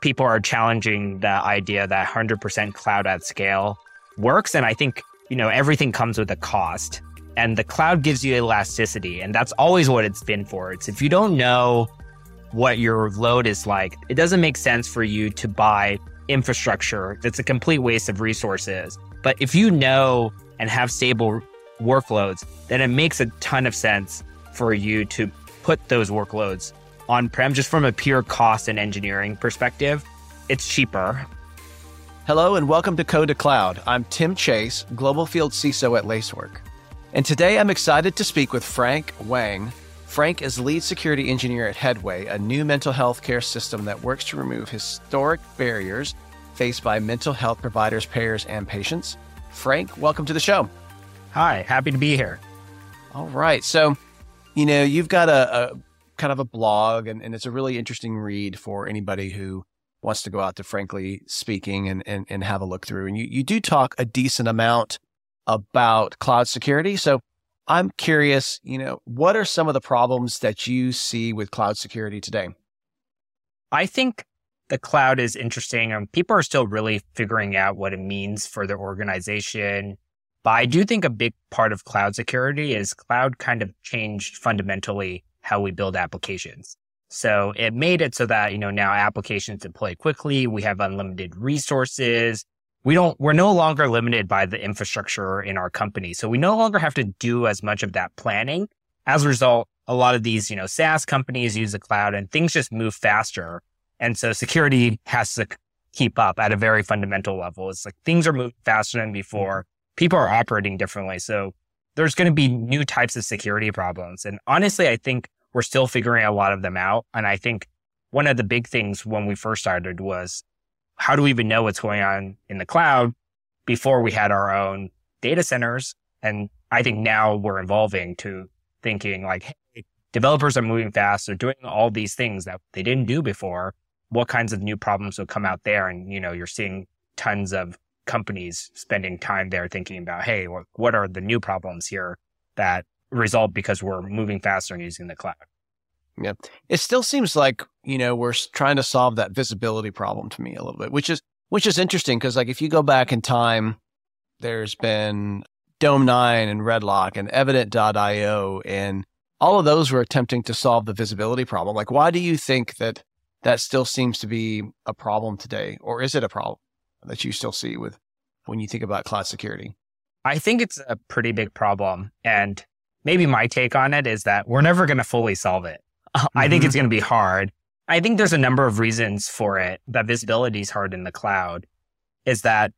people are challenging the idea that 100% cloud at scale works. And I think, you know, everything comes with a cost. And the cloud gives you elasticity. And that's always what it's been for. It's if you don't know what your load is like, it doesn't make sense for you to buy infrastructure that's a complete waste of resources. But if you know and have stable workloads, then it makes a ton of sense for you to put those workloads on prem just from a pure cost and engineering perspective. It's cheaper. Hello and welcome to Code to Cloud. I'm Tim Chase, Global Field CISO at Lacework. And today I'm excited to speak with Frank Wang. Frank is lead security engineer at Headway, a new mental health care system that works to remove historic barriers faced by mental health providers, payers, and patients. Frank, welcome to the show. Hi, happy to be here. All right. So, you know, you've got a, a kind of a blog, and, and, it's a really interesting read for anybody who wants to go out to Frankly Speaking and, and, and have a look through. And you, you do talk a decent amount about cloud security. So I'm curious, you know, what are some of the problems that you see with cloud security today? I think the cloud is interesting and people are still really figuring out what it means for their organization. But I do think a big part of cloud security is cloud kind of changed fundamentally how we build applications. So it made it so that, you know, now applications deploy quickly. We have unlimited resources. We don't, we're no longer limited by the infrastructure in our company. So we no longer have to do as much of that planning. As a result, a lot of these, you know, SaaS companies use the cloud and things just move faster. And so security has to keep up at a very fundamental level. It's like things are moving faster than before. People are operating differently. So there's going to be new types of security problems. And honestly, I think we're still figuring a lot of them out. And I think one of the big things when we first started was how do we even know what's going on in the cloud before we had our own data centers? And I think now we're evolving to thinking like, hey, developers are moving fast. They're doing all these things that they didn't do before. What kinds of new problems will come out there? And, you know, you're seeing tons of companies spending time there thinking about, hey, what are the new problems here that result because we're moving faster and using the cloud. Yeah. It still seems like, you know, we're trying to solve that visibility problem to me a little bit, which is which is interesting because like if you go back in time, there's been Dome9 and Redlock and Evident.io and all of those were attempting to solve the visibility problem. Like why do you think that that still seems to be a problem today or is it a problem that you still see with when you think about cloud security? I think it's a pretty big problem and maybe my take on it is that we're never going to fully solve it. Mm-hmm. I think it's mm-hmm. going to be hard. I think there's a number of reasons for it that visibility is hard in the cloud is that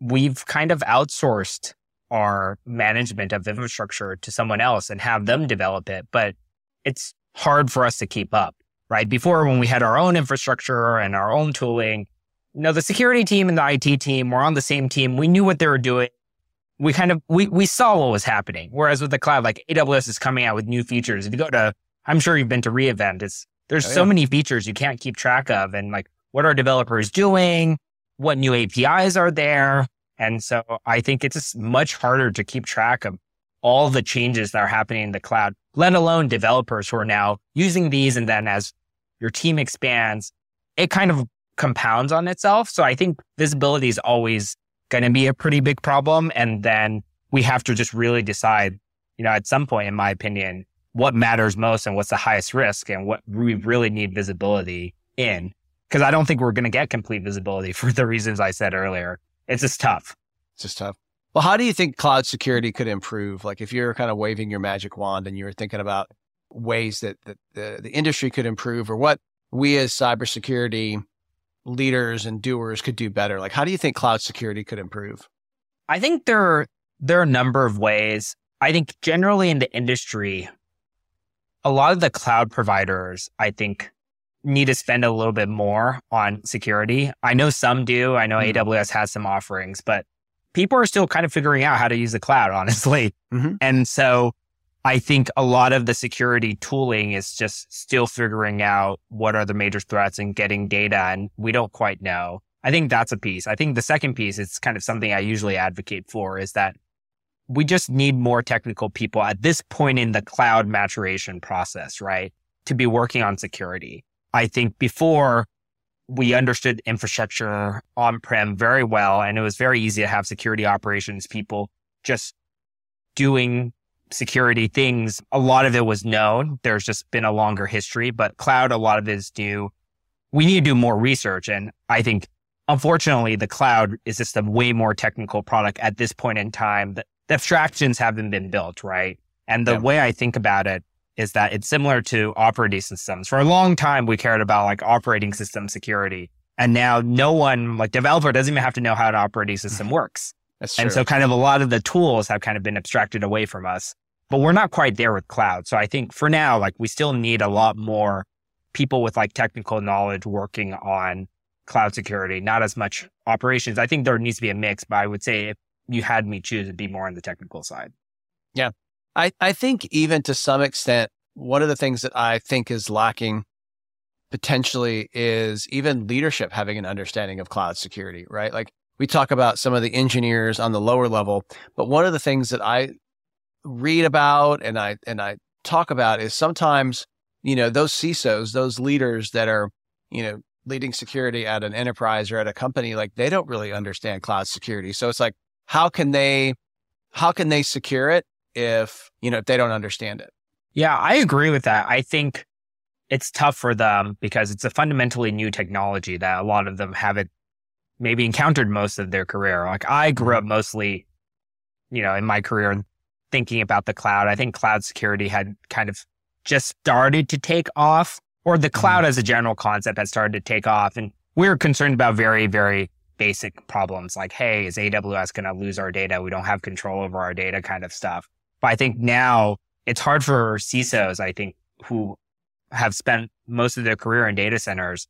we've kind of outsourced our management of infrastructure to someone else and have them develop it, but it's hard for us to keep up, right? Before when we had our own infrastructure and our own tooling, you know, the security team and the IT team were on the same team. We knew what they were doing we kind of we we saw what was happening. Whereas with the cloud, like AWS is coming out with new features. If you go to, I'm sure you've been to re:Invent. It's there's oh, yeah. so many features you can't keep track of, and like what are developers doing? What new APIs are there? And so I think it's just much harder to keep track of all the changes that are happening in the cloud, let alone developers who are now using these. And then as your team expands, it kind of compounds on itself. So I think visibility is always going to be a pretty big problem. And then we have to just really decide, you know, at some point, in my opinion, what matters most and what's the highest risk and what we really need visibility in. Cause I don't think we're going to get complete visibility for the reasons I said earlier. It's just tough. It's just tough. Well, how do you think cloud security could improve? Like if you're kind of waving your magic wand and you're thinking about ways that, that the, the industry could improve or what we as cybersecurity leaders and doers could do better? Like, how do you think cloud security could improve? I think there are, there are a number of ways. I think generally in the industry, a lot of the cloud providers, I think, need to spend a little bit more on security. I know some do. I know mm-hmm. AWS has some offerings, but people are still kind of figuring out how to use the cloud, honestly. Mm-hmm. And so I think a lot of the security tooling is just still figuring out what are the major threats and getting data. And we don't quite know. I think that's a piece. I think the second piece is kind of something I usually advocate for is that we just need more technical people at this point in the cloud maturation process, right? To be working on security. I think before we understood infrastructure on prem very well. And it was very easy to have security operations people just doing security things. A lot of it was known. There's just been a longer history, but cloud, a lot of it is new. We need to do more research. And I think unfortunately the cloud is just a way more technical product at this point in time. The, the abstractions haven't been built, right? And the yeah. way I think about it is that it's similar to operating systems. For a long time, we cared about like operating system security. And now no one, like developer doesn't even have to know how an operating system works. That's true. And so kind of a lot of the tools have kind of been abstracted away from us, but we're not quite there with cloud. So I think for now, like we still need a lot more people with like technical knowledge working on cloud security, not as much operations. I think there needs to be a mix, but I would say if you had me choose, it'd be more on the technical side. Yeah. I, I think even to some extent, one of the things that I think is lacking potentially is even leadership having an understanding of cloud security, right? Like we talk about some of the engineers on the lower level, but one of the things that I read about and I and I talk about is sometimes, you know, those CISOs, those leaders that are, you know, leading security at an enterprise or at a company, like they don't really understand cloud security. So it's like, how can they how can they secure it if, you know, if they don't understand it? Yeah, I agree with that. I think it's tough for them because it's a fundamentally new technology that a lot of them haven't maybe encountered most of their career. Like I grew up mm-hmm. mostly, you know, in my career thinking about the cloud. I think cloud security had kind of just started to take off, or the cloud mm-hmm. as a general concept had started to take off. And we were concerned about very, very basic problems like, hey, is AWS going to lose our data? We don't have control over our data kind of stuff. But I think now it's hard for CISOs, I think, who have spent most of their career in data centers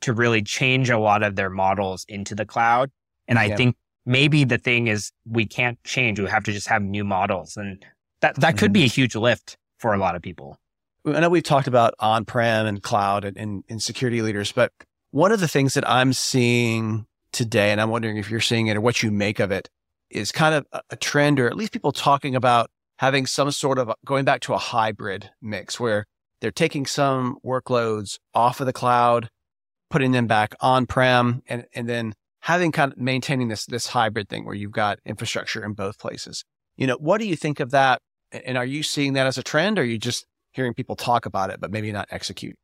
to really change a lot of their models into the cloud. And I yeah. think maybe the thing is we can't change. We have to just have new models. And that, that could be a huge lift for a lot of people. I know we've talked about on-prem and cloud and, and, and security leaders, but one of the things that I'm seeing today, and I'm wondering if you're seeing it or what you make of it, is kind of a trend, or at least people talking about having some sort of going back to a hybrid mix where they're taking some workloads off of the cloud, putting them back on prem, and, and then having kind of maintaining this this hybrid thing where you've got infrastructure in both places. You know, what do you think of that? And are you seeing that as a trend, or are you just hearing people talk about it but maybe not execute?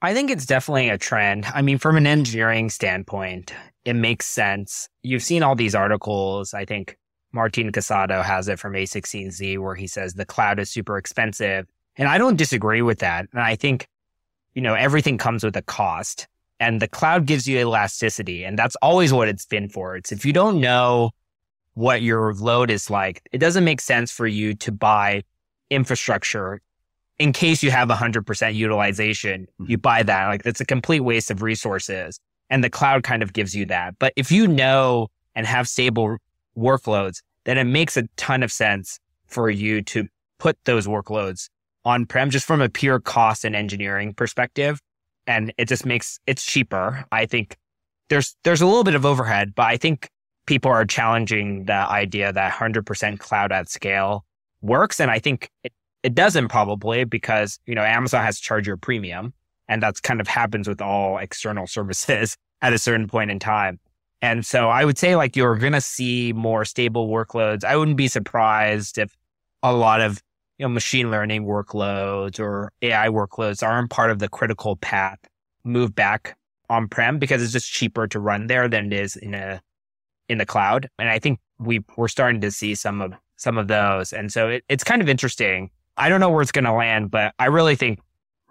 I think it's definitely a trend. I mean, from an engineering standpoint, it makes sense. You've seen all these articles. I think Martin Casado has it from A16Z where he says the cloud is super expensive. And I don't disagree with that. And I think, you know, everything comes with a cost and the cloud gives you elasticity. And that's always what it's been for. It's if you don't know what your load is like, it doesn't make sense for you to buy infrastructure in case you have 100% utilization. Mm-hmm. You buy that. Like that's a complete waste of resources. And the cloud kind of gives you that. But if you know and have stable workloads, then it makes a ton of sense for you to put those workloads on prem just from a pure cost and engineering perspective. And it just makes it's cheaper. I think there's there's a little bit of overhead, but I think people are challenging the idea that 100% cloud at scale works. And I think it, it doesn't probably because, you know, Amazon has to charge you a premium and that's kind of happens with all external services at a certain point in time. And so I would say like you're going to see more stable workloads. I wouldn't be surprised if a lot of you know, machine learning workloads or AI workloads aren't part of the critical path move back on prem because it's just cheaper to run there than it is in a in the cloud. And I think we we're starting to see some of some of those. And so it, it's kind of interesting. I don't know where it's going to land, but I really think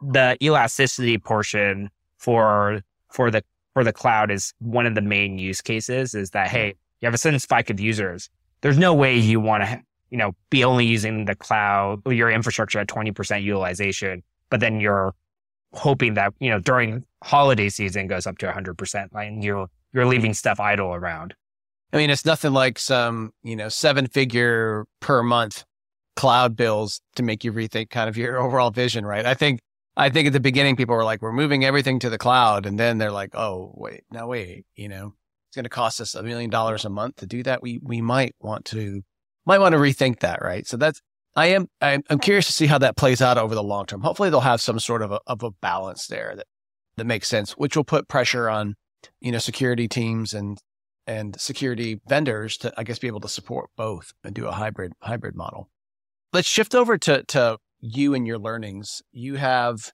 the elasticity portion for for the for the cloud is one of the main use cases is that, hey, you have a sudden spike of users. There's no way you want to, you know, be only using the cloud, your infrastructure at 20% utilization, but then you're hoping that, you know, during holiday season goes up to 100%, and you're, you're leaving stuff idle around. I mean, it's nothing like some, you know, seven figure per month cloud bills to make you rethink kind of your overall vision, right? I think I think at the beginning, people were like, we're moving everything to the cloud. And then they're like, oh, wait, now wait, you know, it's going to cost us a million dollars a month to do that. We, we might want to, might want to rethink that. Right. So that's, I am, I'm, curious to see how that plays out over the long term. Hopefully they'll have some sort of a, of a balance there that, that makes sense, which will put pressure on, you know, security teams and and security vendors to, I guess, be able to support both and do a hybrid hybrid model. Let's shift over to to you and your learnings. You have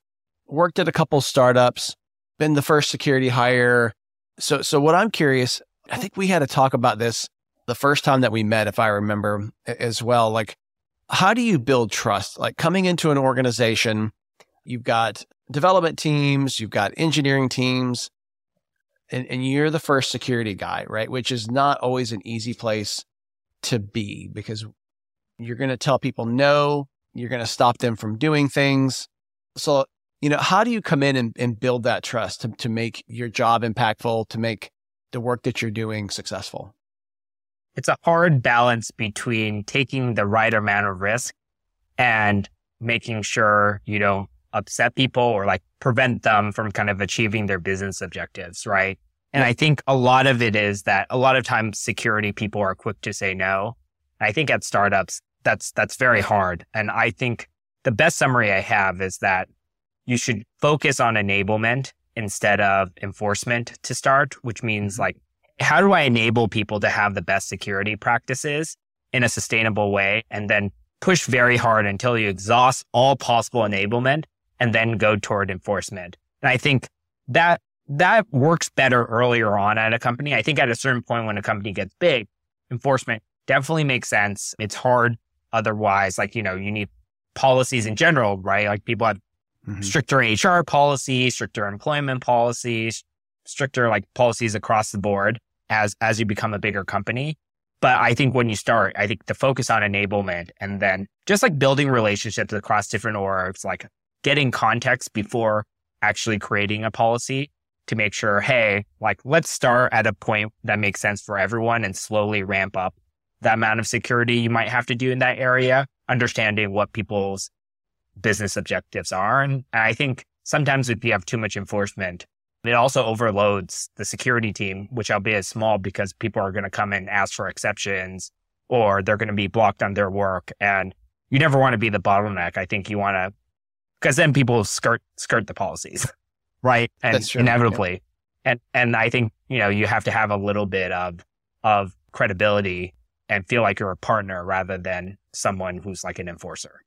worked at a couple startups, been the first security hire. So so what I'm curious, I think we had to talk about this the first time that we met, if I remember as well. Like, how do you build trust? Like coming into an organization, you've got development teams, you've got engineering teams, and, and you're the first security guy, right? Which is not always an easy place to be because you're going to tell people no, you're going to stop them from doing things. So, you know, how do you come in and, and build that trust to, to make your job impactful, to make the work that you're doing successful? It's a hard balance between taking the right amount of risk and making sure you don't upset people or like prevent them from kind of achieving their business objectives, right? And I think a lot of it is that a lot of times security people are quick to say no. I think at startups, that's, that's very hard. And I think the best summary I have is that you should focus on enablement instead of enforcement to start, which means mm-hmm. like, how do I enable people to have the best security practices in a sustainable way and then push very hard until you exhaust all possible enablement and then go toward enforcement. And I think that that works better earlier on at a company. I think at a certain point when a company gets big, enforcement definitely makes sense. It's hard otherwise. Like, you know, you need policies in general, right? Like people have mm-hmm. stricter HR policies, stricter employment policies, stricter like policies across the board as as you become a bigger company. But I think when you start, I think the focus on enablement and then just like building relationships across different orgs, like getting context before actually creating a policy to make sure, hey, like let's start at a point that makes sense for everyone and slowly ramp up the amount of security you might have to do in that area, understanding what people's business objectives are. And I think sometimes if you have too much enforcement, it also overloads the security team, which albeit small because people are going to come and ask for exceptions or they're going to be blocked on their work. And you never want to be the bottleneck. I think you want to because then people skirt skirt the policies, right? And true, inevitably, yeah. and and I think you know you have to have a little bit of of credibility and feel like you're a partner rather than someone who's like an enforcer.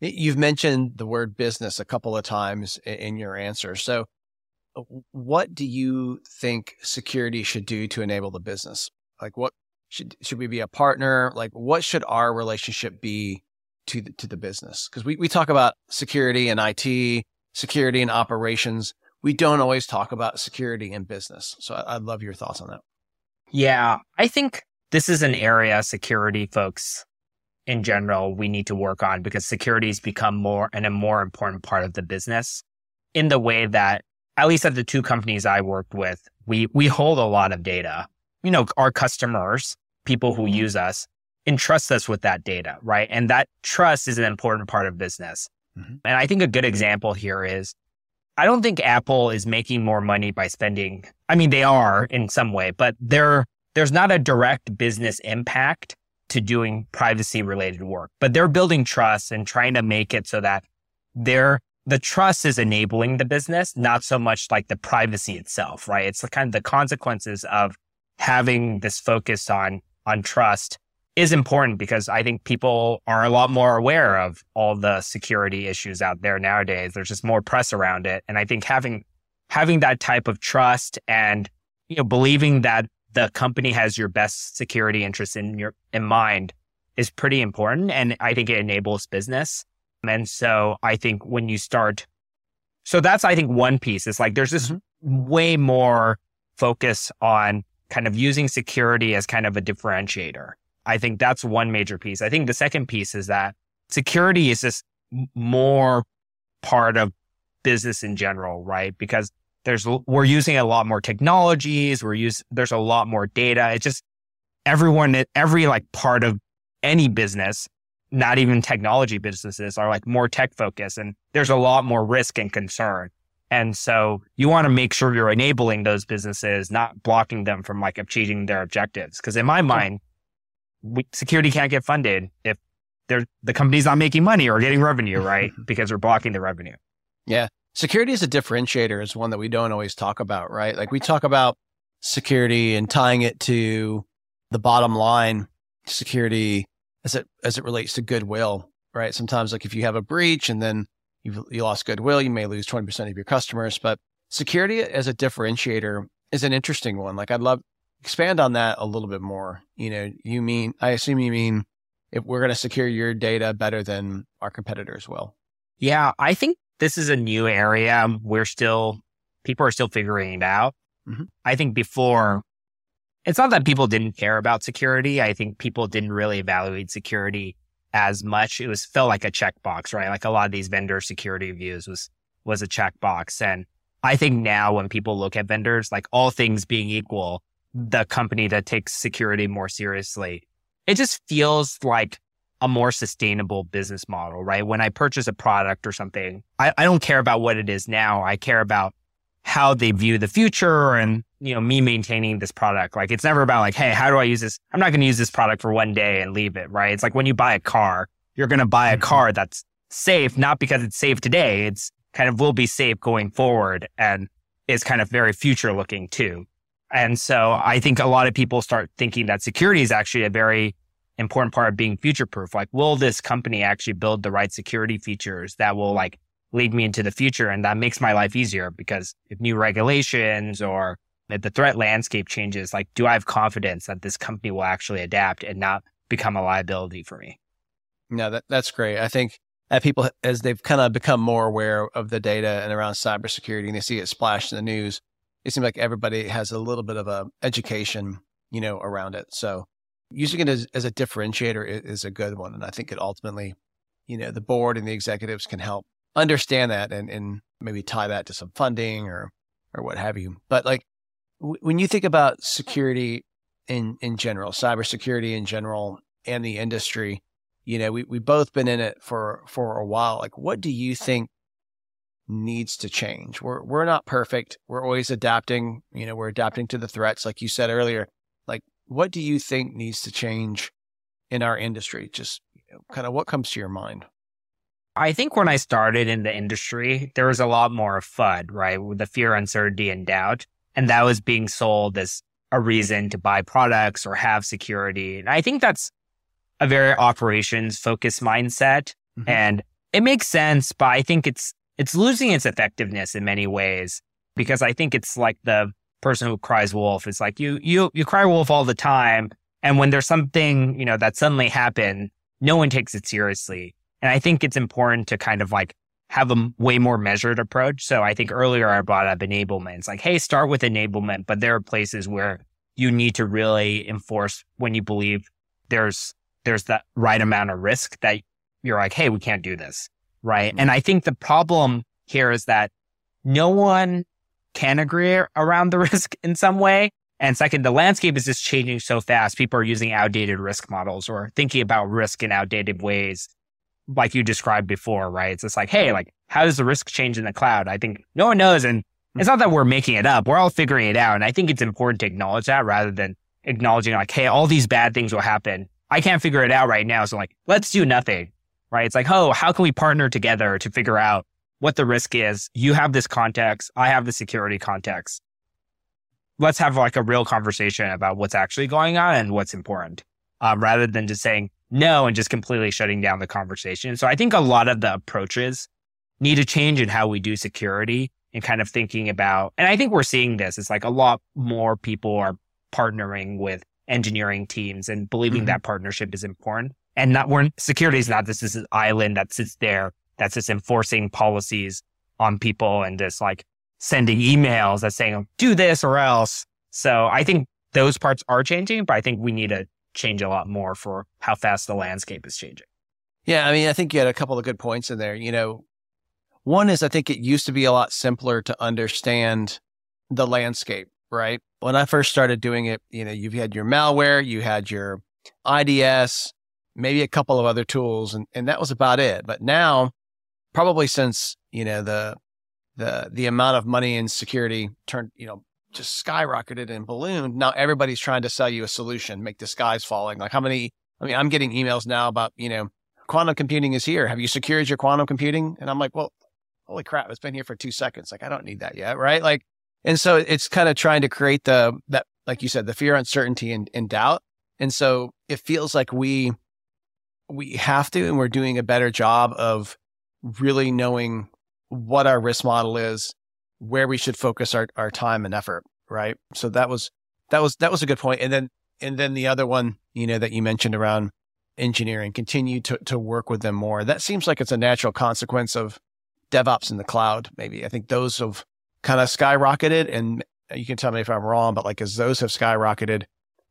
You've mentioned the word business a couple of times in your answer. So, Uh, what do you think security should do to enable the business? Like, what should should we be a partner? Like, what should our relationship be to the, to the business? Because we, we talk about security and IT, security and operations. We don't always talk about security and business. So I, I'd love your thoughts on that. Yeah, I think this is an area security folks in general we need to work on because security has become more and a more important part of the business in the way that at least at the two companies I worked with, we we hold a lot of data. You know, our customers, people who use us, entrust us with that data, right? And that trust is an important part of business. Mm-hmm. And I think a good example here is I don't think Apple is making more money by spending. I mean, they are in some way, but there there's not a direct business impact to doing privacy related work. But they're building trust and trying to make it so that they're the trust is enabling the business, not so much like the privacy itself, right? It's the kind of the consequences of having this focus on on trust is important because I think people are a lot more aware of all the security issues out there nowadays. There's just more press around it. And I think having having that type of trust and you know believing that the company has your best security interests in your in mind is pretty important and I think it enables business. And so I think when you start so that's I think one piece. It's like there's this mm-hmm. way more focus on kind of using security as kind of a differentiator. I think that's one major piece. I think the second piece is that security is just more part of business in general, right? Because there's we're using a lot more technologies, we're use there's a lot more data. It's just everyone every like part of any business, not even technology businesses are like more tech focused and there's a lot more risk and concern. And so you want to make sure you're enabling those businesses, not blocking them from like achieving their objectives. Cause in my mind, we, security can't get funded if they're, the company's not making money or getting revenue, right? because we're blocking the revenue. Yeah. security as a differentiator is one that we don't always talk about, right? Like we talk about security and tying it to the bottom line security as it as it relates to goodwill, right? Sometimes like if you have a breach and then you've you lost goodwill, you may lose 20% of your customers, but security as a differentiator is an interesting one. Like I'd love expand on that a little bit more. You know, you mean I assume you mean if we're going to secure your data better than our competitors will. Yeah, I think this is a new area. We're still people are still figuring it out. Mm-hmm. I think before it's not that people didn't care about security. I think people didn't really evaluate security as much. It was felt like a checkbox, right? Like a lot of these vendor security views was was a checkbox. And I think now when people look at vendors, like all things being equal, the company that takes security more seriously, it just feels like a more sustainable business model, right? When I purchase a product or something, I, I don't care about what it is now. I care about how they view the future and, you know, me maintaining this product. Like it's never about like, Hey, how do I use this? I'm not going to use this product for one day and leave it, right? It's like when you buy a car, you're going to buy a mm-hmm. car that's safe, not because it's safe today. It's kind of will be safe going forward and is kind of very future looking too. And so I think a lot of people start thinking that security is actually a very important part of being future proof. Like, will this company actually build the right security features that will like lead me into the future? And that makes my life easier because if new regulations or if the threat landscape changes, like, do I have confidence that this company will actually adapt and not become a liability for me? No, that, that's great. I think that people, as they've kind of become more aware of the data and around cybersecurity and they see it splashed in the news, it seems like everybody has a little bit of a education, you know, around it. So using it as, as a differentiator is, is a good one. And I think it ultimately, you know, the board and the executives can help understand that and, and maybe tie that to some funding or, or what have you. But like w- when you think about security in, in general, cybersecurity in general and the industry, you know, we, we've both been in it for, for a while. Like, what do you think needs to change? We're, we're not perfect. We're always adapting. You know, we're adapting to the threats. Like you said earlier, like what do you think needs to change in our industry? Just you know, kind of what comes to your mind? I think when I started in the industry, there was a lot more of FUD, right? With the fear, uncertainty, and doubt. And that was being sold as a reason to buy products or have security. And I think that's a very operations focused mindset. Mm-hmm. And it makes sense, but I think it's it's losing its effectiveness in many ways because I think it's like the person who cries wolf. It's like you you you cry wolf all the time, and when there's something you know that suddenly happened, no one takes it seriously. And I think it's important to kind of like have a way more measured approach. So I think earlier I brought up enablement. It's like, hey, start with enablement, but there are places where you need to really enforce when you believe there's there's that right amount of risk that you're like, hey, we can't do this. Right. Mm-hmm. And I think the problem here is that no one can agree around the risk in some way. And second, the landscape is just changing so fast. People are using outdated risk models or thinking about risk in outdated ways, like you described before, right? It's just like, hey, like, how does the risk change in the cloud? I think no one knows. And it's not that we're making it up. We're all figuring it out. And I think it's important to acknowledge that rather than acknowledging like, hey, all these bad things will happen. I can't figure it out right now. So like, let's do nothing, right? It's like, oh, how can we partner together to figure out what the risk is. You have this context. I have the security context. Let's have like a real conversation about what's actually going on and what's important, um, rather than just saying no and just completely shutting down the conversation. So I think a lot of the approaches need to change in how we do security and kind of thinking about, and I think we're seeing this. It's like a lot more people are partnering with engineering teams and believing mm-hmm. that partnership is important. And not when security is not this is island that sits there that's just enforcing policies on people and just like sending emails that saying, do this or else. So I think those parts are changing, but I think we need to change a lot more for how fast the landscape is changing. Yeah. I mean, I think you had a couple of good points in there. You know, one is I think it used to be a lot simpler to understand the landscape, right? When I first started doing it, you know, you've had your malware, you had your IDS, maybe a couple of other tools, and, and that was about it. But now probably since you know the the the amount of money in security turned you know just skyrocketed and ballooned. Now everybody's trying to sell you a solution, make the skies falling. Like how many? I mean, I'm getting emails now about you know quantum computing is here. Have you secured your quantum computing? And I'm like, well, holy crap, it's been here for two seconds. Like, I don't need that yet. Right. Like, and so it's kind of trying to create the, that, like you said, the fear, uncertainty and, and doubt. And so it feels like we, we have to, and we're doing a better job of really knowing what our risk model is, where we should focus our, our time and effort. Right. So that was, that was, that was a good point. And then, and then the other one, you know, that you mentioned around engineering, continue to, to work with them more. That seems like it's a natural consequence of DevOps in the cloud. Maybe I think those have kind of skyrocketed and you can tell me if I'm wrong, but like as those have skyrocketed,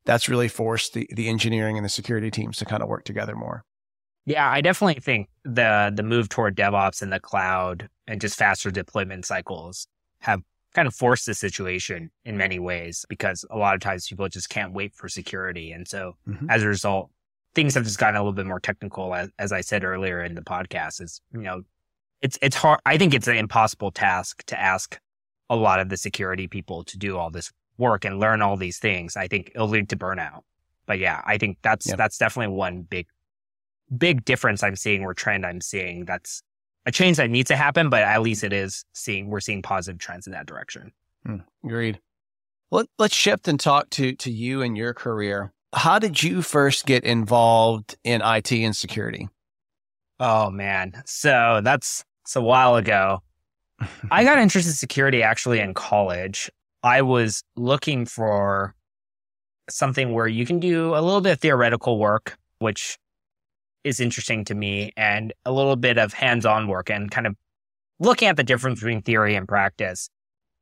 that's really forced the, the engineering and the security teams to kind of work together more. Yeah, I definitely think the the move toward DevOps in the cloud and just faster deployment cycles have kind of forced the situation in many ways because a lot of times people just can't wait for security. And so mm-hmm. as a result, things have just gotten a little bit more technical as, as I said earlier in the podcast is, you know, it's it's hard I think it's an impossible task to ask a lot of the security people to do all this work and learn all these things, I think it'll lead to burnout. But yeah, I think that's yep. that's definitely one big big difference I'm seeing or trend I'm seeing. That's a change that needs to happen, but at least it is seeing we're seeing positive trends in that direction. Hmm, agreed. Let, let's shift and talk to to you and your career. How did you first get involved in IT and security? Oh man, so that's it's a while ago. I got interested in security actually in college. I was looking for something where you can do a little bit of theoretical work, which is interesting to me, and a little bit of hands on work and kind of looking at the difference between theory and practice.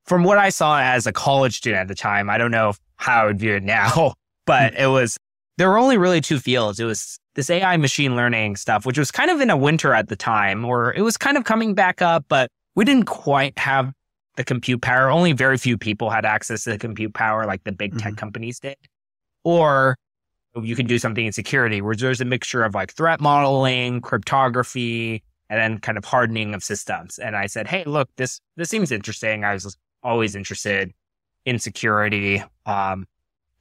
From what I saw as a college student at the time, I don't know how I would view it now, but it was, there were only really two fields. It was this AI machine learning stuff, which was kind of in a winter at the time, or it was kind of coming back up, but we didn't quite have the compute power. Only very few people had access to the compute power like the big mm-hmm. tech companies did. Or you can do something in security where there's a mixture of like threat modeling, cryptography, and then kind of hardening of systems. And I said, Hey, look, this, this seems interesting. I was always interested in security. Um,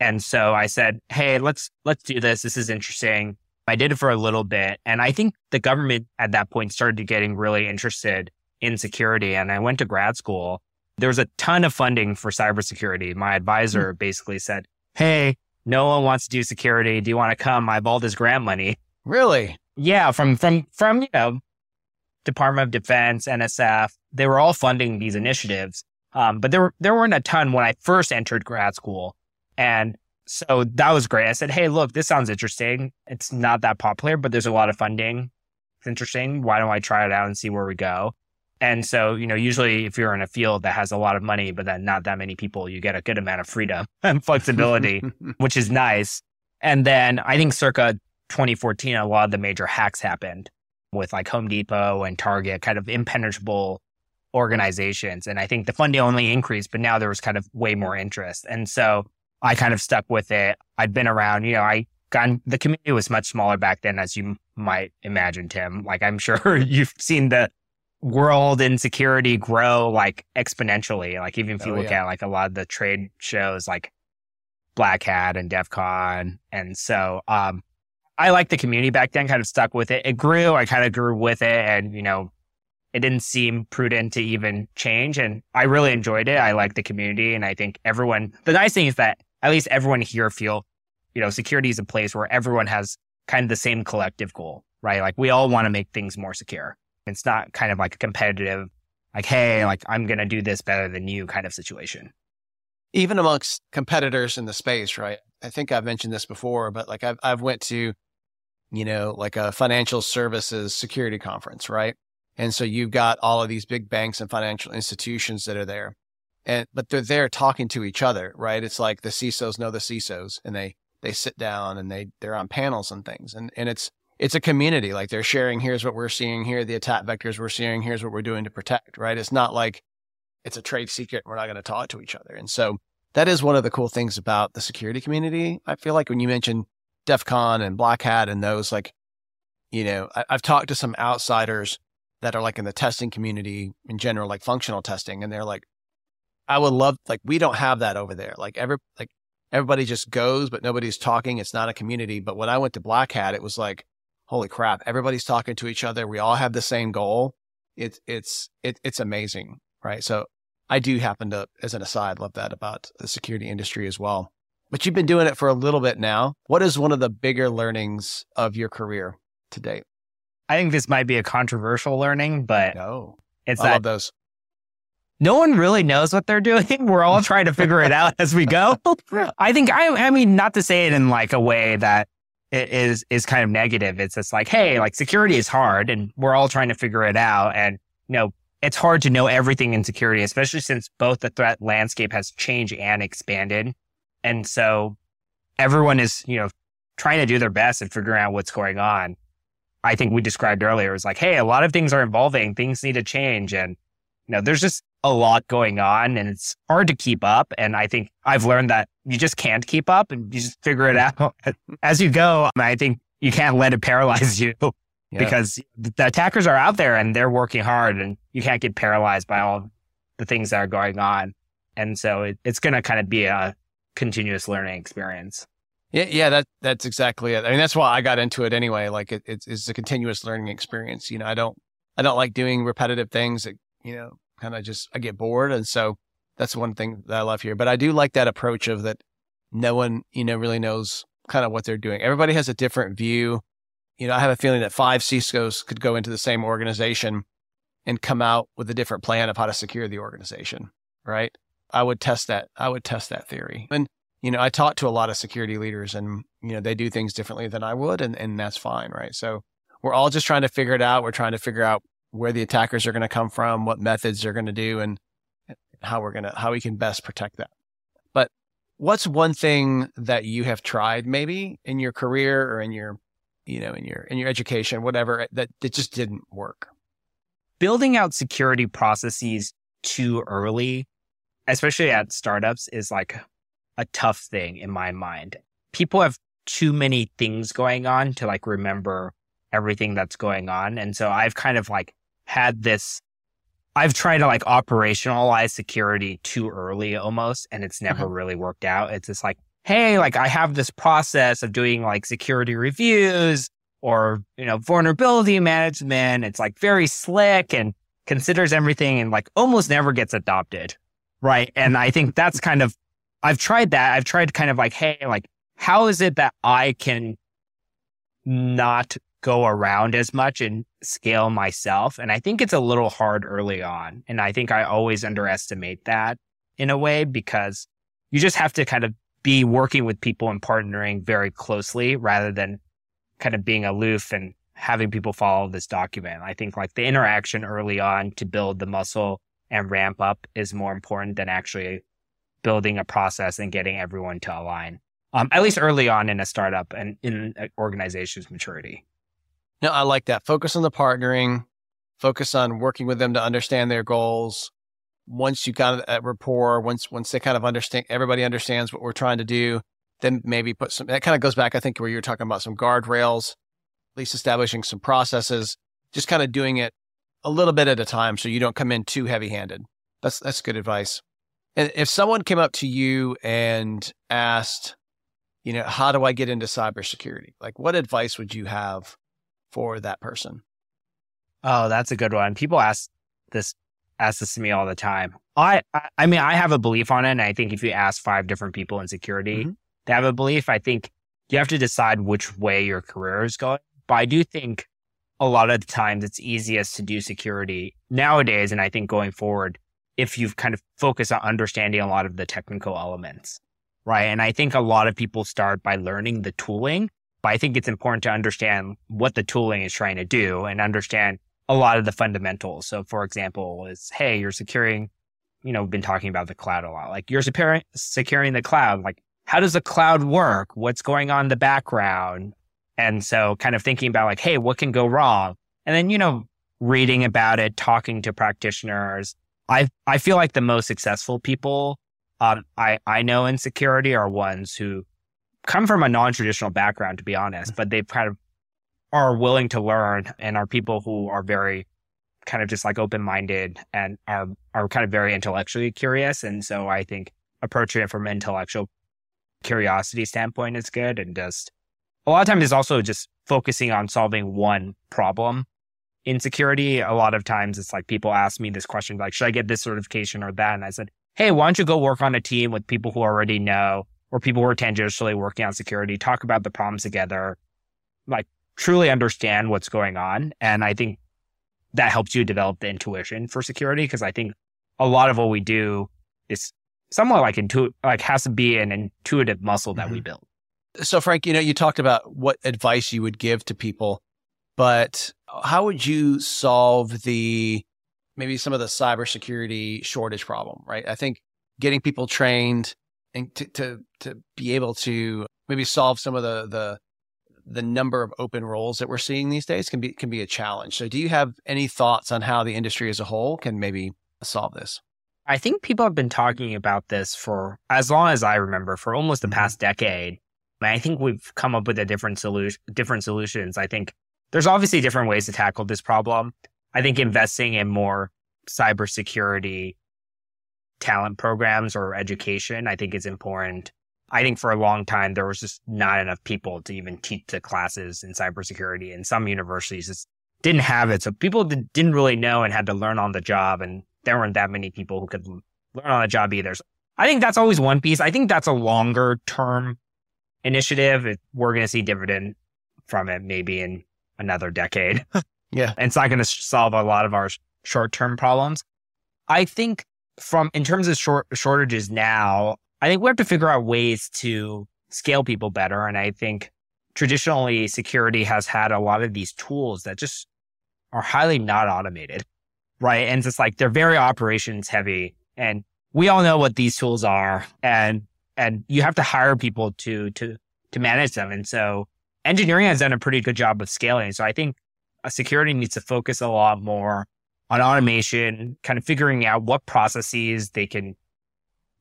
and so I said, Hey, let's, let's do this. This is interesting. I did it for a little bit. And I think the government at that point started to getting really interested in security. And I went to grad school. There was a ton of funding for cybersecurity. My advisor mm-hmm. basically said, Hey, no one wants to do security. Do you want to come? I have all this grant money. Really? Yeah. From, from, from, you know, Department of Defense, NSF, they were all funding these initiatives. Um, but there were, there weren't a ton when I first entered grad school. And so that was great. I said, Hey, look, this sounds interesting. It's not that popular, but there's a lot of funding. It's interesting. Why don't I try it out and see where we go? And so, you know, usually if you're in a field that has a lot of money, but then not that many people, you get a good amount of freedom and flexibility, which is nice. And then I think circa 2014, a lot of the major hacks happened with like Home Depot and Target, kind of impenetrable organizations. And I think the funding only increased, but now there was kind of way more interest. And so I kind of stuck with it. I'd been around, you know, I got the community was much smaller back then, as you might imagine, Tim. Like I'm sure you've seen the world and security grow like exponentially. Like even if you oh, look yeah. at like a lot of the trade shows like Black Hat and DEF CON. And so um I like the community back then, kind of stuck with it. It grew, I kind of grew with it and you know, it didn't seem prudent to even change. And I really enjoyed it. I like the community and I think everyone the nice thing is that at least everyone here feel, you know, security is a place where everyone has kind of the same collective goal, right? Like we all want to make things more secure. It's not kind of like a competitive, like, hey, like I'm going to do this better than you kind of situation. Even amongst competitors in the space, right? I think I've mentioned this before, but like I've, I've went to, you know, like a financial services security conference, right? And so you've got all of these big banks and financial institutions that are there. And, but they're there talking to each other, right? It's like the CISOs know the CISOs and they, they sit down and they, they're on panels and things. And, and it's, it's a community. Like they're sharing, here's what we're seeing here, the attack vectors we're seeing, here's what we're doing to protect, right? It's not like it's a trade secret. We're not going to talk to each other. And so that is one of the cool things about the security community. I feel like when you mentioned DEF CON and Black Hat and those, like, you know, I, I've talked to some outsiders that are like in the testing community in general, like functional testing, and they're like, I would love, like, we don't have that over there. Like, every, like, everybody just goes, but nobody's talking. It's not a community. But when I went to Black Hat, it was like, holy crap, everybody's talking to each other. We all have the same goal. it's it's it, it's amazing, right? So I do happen to, as an aside, love that about the security industry as well. But you've been doing it for a little bit now. What is one of the bigger learnings of your career to date? I think this might be a controversial learning, but no, it's I that love those. no one really knows what they're doing. We're all trying to figure it out as we go. I think I I mean not to say it in like a way that it is is kind of negative. It's just like, hey, like security is hard and we're all trying to figure it out. And you know, it's hard to know everything in security, especially since both the threat landscape has changed and expanded. And so everyone is, you know, trying to do their best and figuring out what's going on. I think we described earlier is like, hey, a lot of things are evolving, things need to change. And, you know, there's just a lot going on and it's hard to keep up. And I think I've learned that you just can't keep up and you just figure it out as you go. I think you can't let it paralyze you Yeah. because the attackers are out there and they're working hard and you can't get paralyzed by all the things that are going on. And so it, it's going to kind of be a continuous learning experience. Yeah, yeah, that that's exactly it. I mean, that's why I got into it anyway. Like, it, it's it's a continuous learning experience. You know, I don't I don't like doing repetitive things that you know kind of just I get bored, and so that's one thing that I love here. But I do like that approach of that no one you know really knows kind of what they're doing. Everybody has a different view. You know, I have a feeling that five CISOs could go into the same organization and come out with a different plan of how to secure the organization. Right? I would test that. I would test that theory. And you know, I talk to a lot of security leaders and, you know, they do things differently than I would, and, and that's fine, right? So we're all just trying to figure it out. We're trying to figure out where the attackers are going to come from, what methods they're going to do, and how we're going to, how we can best protect that. But what's one thing that you have tried maybe in your career or in your, you know, in your, in your education, whatever, that, that just didn't work? Building out security processes too early, especially at startups, is like a tough thing in my mind. People have too many things going on to like remember everything that's going on. And so I've kind of like had this, I've tried to like operationalize security too early almost, and it's never uh-huh. really worked out. It's just like, hey, like I have this process of doing like security reviews or, you know, vulnerability management. It's like very slick and considers everything and like almost never gets adopted. Right. And I think that's kind of I've tried that. I've tried kind of like, hey, like, how is it that I can not go around as much and scale myself? And I think it's a little hard early on. And I think I always underestimate that in a way because you just have to kind of be working with people and partnering very closely rather than kind of being aloof and having people follow this document. I think like the interaction early on to build the muscle and ramp up is more important than actually building a process and getting everyone to align. Um, at least early on in a startup and in an organization's maturity. No, I like that. Focus on the partnering, focus on working with them to understand their goals. Once you got that rapport, once once they kind of understand, everybody understands what we're trying to do, then maybe put some. That kind of goes back, I think, where you were talking about some guardrails, at least establishing some processes, just kind of doing it a little bit at a time, so you don't come in too heavy-handed. That's that's good advice. And if someone came up to you and asked, you know, how do I get into cybersecurity? Like, what advice would you have for that person? Oh, that's a good one. People ask this ask this to me all the time. I I, mean, I have a belief on it, and I think if you ask five different people in security, Mhm. they have a belief. I think you have to decide which way your career is going. But I do think a lot of the times it's easiest to do security nowadays, and I think going forward, if you've kind of focused on understanding a lot of the technical elements, right? And I think a lot of people start by learning the tooling, but I think it's important to understand what the tooling is trying to do and understand a lot of the fundamentals. So, for example, is hey, you're securing, you know, we've been talking about the cloud a lot. Like you're securing the cloud. Like, how does the cloud work? What's going on in the background? And so, kind of thinking about like, hey, what can go wrong? And then, you know, reading about it, talking to practitioners. I I feel like the most successful people um, I I know in security are ones who come from a non-traditional background, to be honest, but they've kind of are willing to learn and are people who are very kind of just like open-minded and are are kind of very intellectually curious. And so I think approaching it from an intellectual curiosity standpoint is good. And just a lot of times it's also just focusing on solving one problem in security. A lot of times it's like people ask me this question, like, should I get this certification or that? And I said, hey, why don't you go work on a team with people who already know or people who are tangentially working on security, talk about the problems together, like truly understand what's going on. And I think that helps you develop the intuition for security because I think a lot of what we do is somewhat like intuitive, like has to be an intuitive muscle that mm-hmm. we build. So, Frank, you know, you talked about what advice you would give to people, but how would you solve the maybe some of the cybersecurity shortage problem, right? I think getting people trained and to, to, to be able to maybe solve some of the, the, the number of open roles that we're seeing these days can be, can be a challenge. So do you have any thoughts on how the industry as a whole can maybe solve this? I think people have been talking about this for as long as I remember, for almost the mm-hmm. past decade. I think we've come up with a different solution, different solutions. I think there's obviously different ways to tackle this problem. I think investing in more cybersecurity talent programs or education, I think is important. I think for a long time, there was just not enough people to even teach the classes in cybersecurity. And some universities just didn't have it. So people didn't really know and had to learn on the job. And there weren't that many people who could learn on the job either. So I think that's always one piece. I think that's a longer term initiative. We're going to see dividend from it maybe in another decade. yeah. And it's not going to solve a lot of our short term problems. I think from in terms of short shortages now, I think we have to figure out ways to scale people better. And I think traditionally security has had a lot of these tools that just are highly not automated. Right. And it's like they're very operations heavy. And we all know what these tools are. And and you have to hire people to to to manage them. And so engineering has done a pretty good job of scaling. So I think security needs to focus a lot more on automation, kind of figuring out what processes they can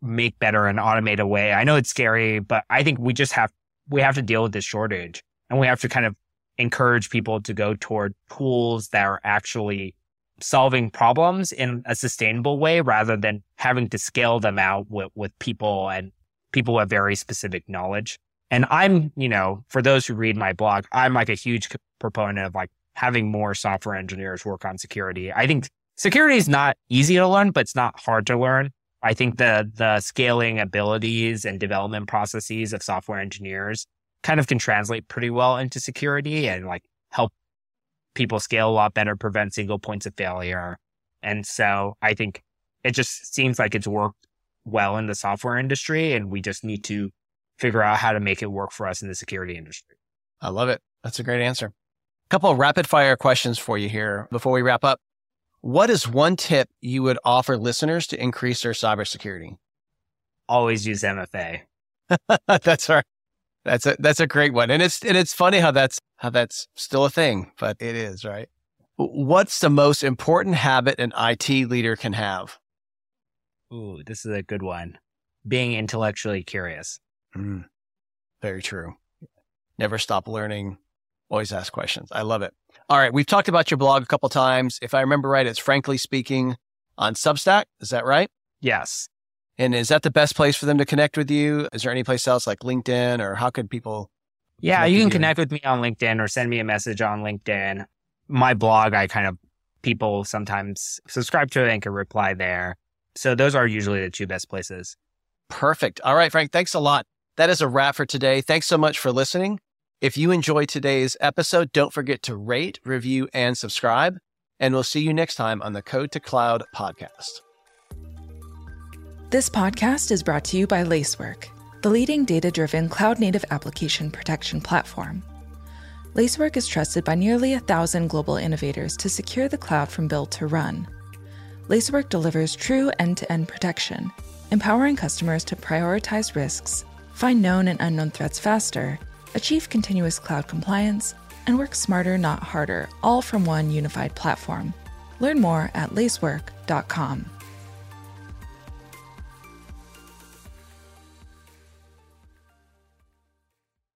make better and automate away. I know it's scary, but I think we just have we have to deal with this shortage and we have to kind of encourage people to go toward tools that are actually solving problems in a sustainable way rather than having to scale them out with, with people and people with very specific knowledge. And I'm, you know, for those who read my blog, I'm like a huge proponent of like having more software engineers work on security. I think security is not easy to learn, but it's not hard to learn. I think the the scaling abilities and development processes of software engineers kind of can translate pretty well into security and like help people scale a lot better, prevent single points of failure. And so I think it just seems like it's worked well in the software industry and we just need to figure out how to make it work for us in the security industry. I love it. That's a great answer. A couple of rapid fire questions for you here before we wrap up. What is one tip you would offer listeners to increase their cybersecurity? Always use MFA. that's right. That's a that's a great one. And it's and it's funny how that's how that's still a thing, but it is, right? What's the most important habit an IT leader can have? Ooh, this is a good one. Being intellectually curious. Mm, very true. Never stop learning. Always ask questions. I love it. All right. We've talked about your blog a couple times. If I remember right, it's frankly speaking on Substack. Is that right? Yes. And is that the best place for them to connect with you? Is there any place else like LinkedIn or how could people? Yeah, you can connect with me on LinkedIn or send me a message on LinkedIn. My blog, I kind of, people sometimes subscribe to it and can reply there. So those are usually the two best places. Perfect. All right, Frank, thanks a lot. That is a wrap for today. Thanks so much for listening. If you enjoyed today's episode, don't forget to rate, review, and subscribe. And we'll see you next time on the Code to Cloud podcast. This podcast is brought to you by Lacework, the leading data driven cloud native application protection platform. Lacework is trusted by nearly a thousand global innovators to secure the cloud from build to run. Lacework delivers true end to end protection, empowering customers to prioritize risks, find known and unknown threats faster, achieve continuous cloud compliance, and work smarter, not harder, all from one unified platform. Learn more at lacework.com.